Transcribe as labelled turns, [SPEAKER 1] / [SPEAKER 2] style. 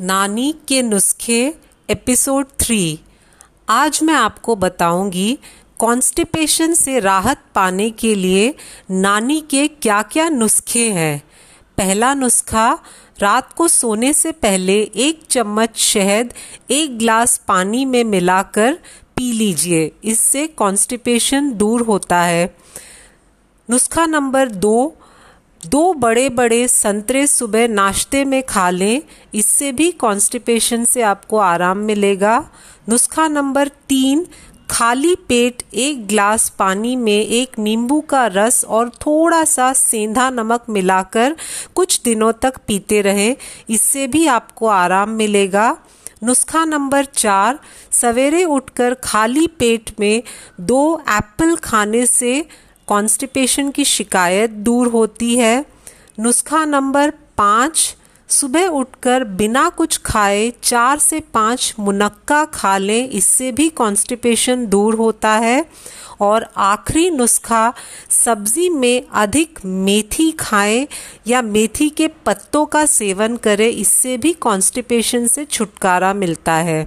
[SPEAKER 1] नानी के नुस्खे एपिसोड थ्री आज मैं आपको बताऊँगी कॉन्स्टिपेशन से राहत पाने के लिए नानी के क्या क्या नुस्खे हैं। पहला नुस्खा, रात को सोने से पहले एक चम्मच शहद, एक ग्लास पानी में मिलाकर पी लीजिए। इससे कॉन्स्टिपेशन दूर होता है। नुस्खा नंबर दो दो बड़े बड़े संतरे सुबह नाश्ते में खा लें, इससे भी कॉन्स्टिपेशन से आपको आराम मिलेगा। नुस्खा नंबर तीन, खाली पेट एक ग्लास पानी में एक नींबू का रस और थोड़ा सा सेंधा नमक मिलाकर कुछ दिनों तक पीते रहें, इससे भी आपको आराम मिलेगा। नुस्खा नंबर चार, सवेरे उठकर खाली पेट में दो एप्पल खाने से कॉन्स्टिपेशन की शिकायत दूर होती है। नुस्खा नंबर पाँच, सुबह उठकर बिना कुछ खाए चार से पाँच मुनक्का खा लें, इससे भी कॉन्स्टिपेशन दूर होता है। और आखिरी नुस्खा, सब्ज़ी में अधिक मेथी खाएँ या मेथी के पत्तों का सेवन करें, इससे भी कॉन्स्टिपेशन से छुटकारा मिलता है।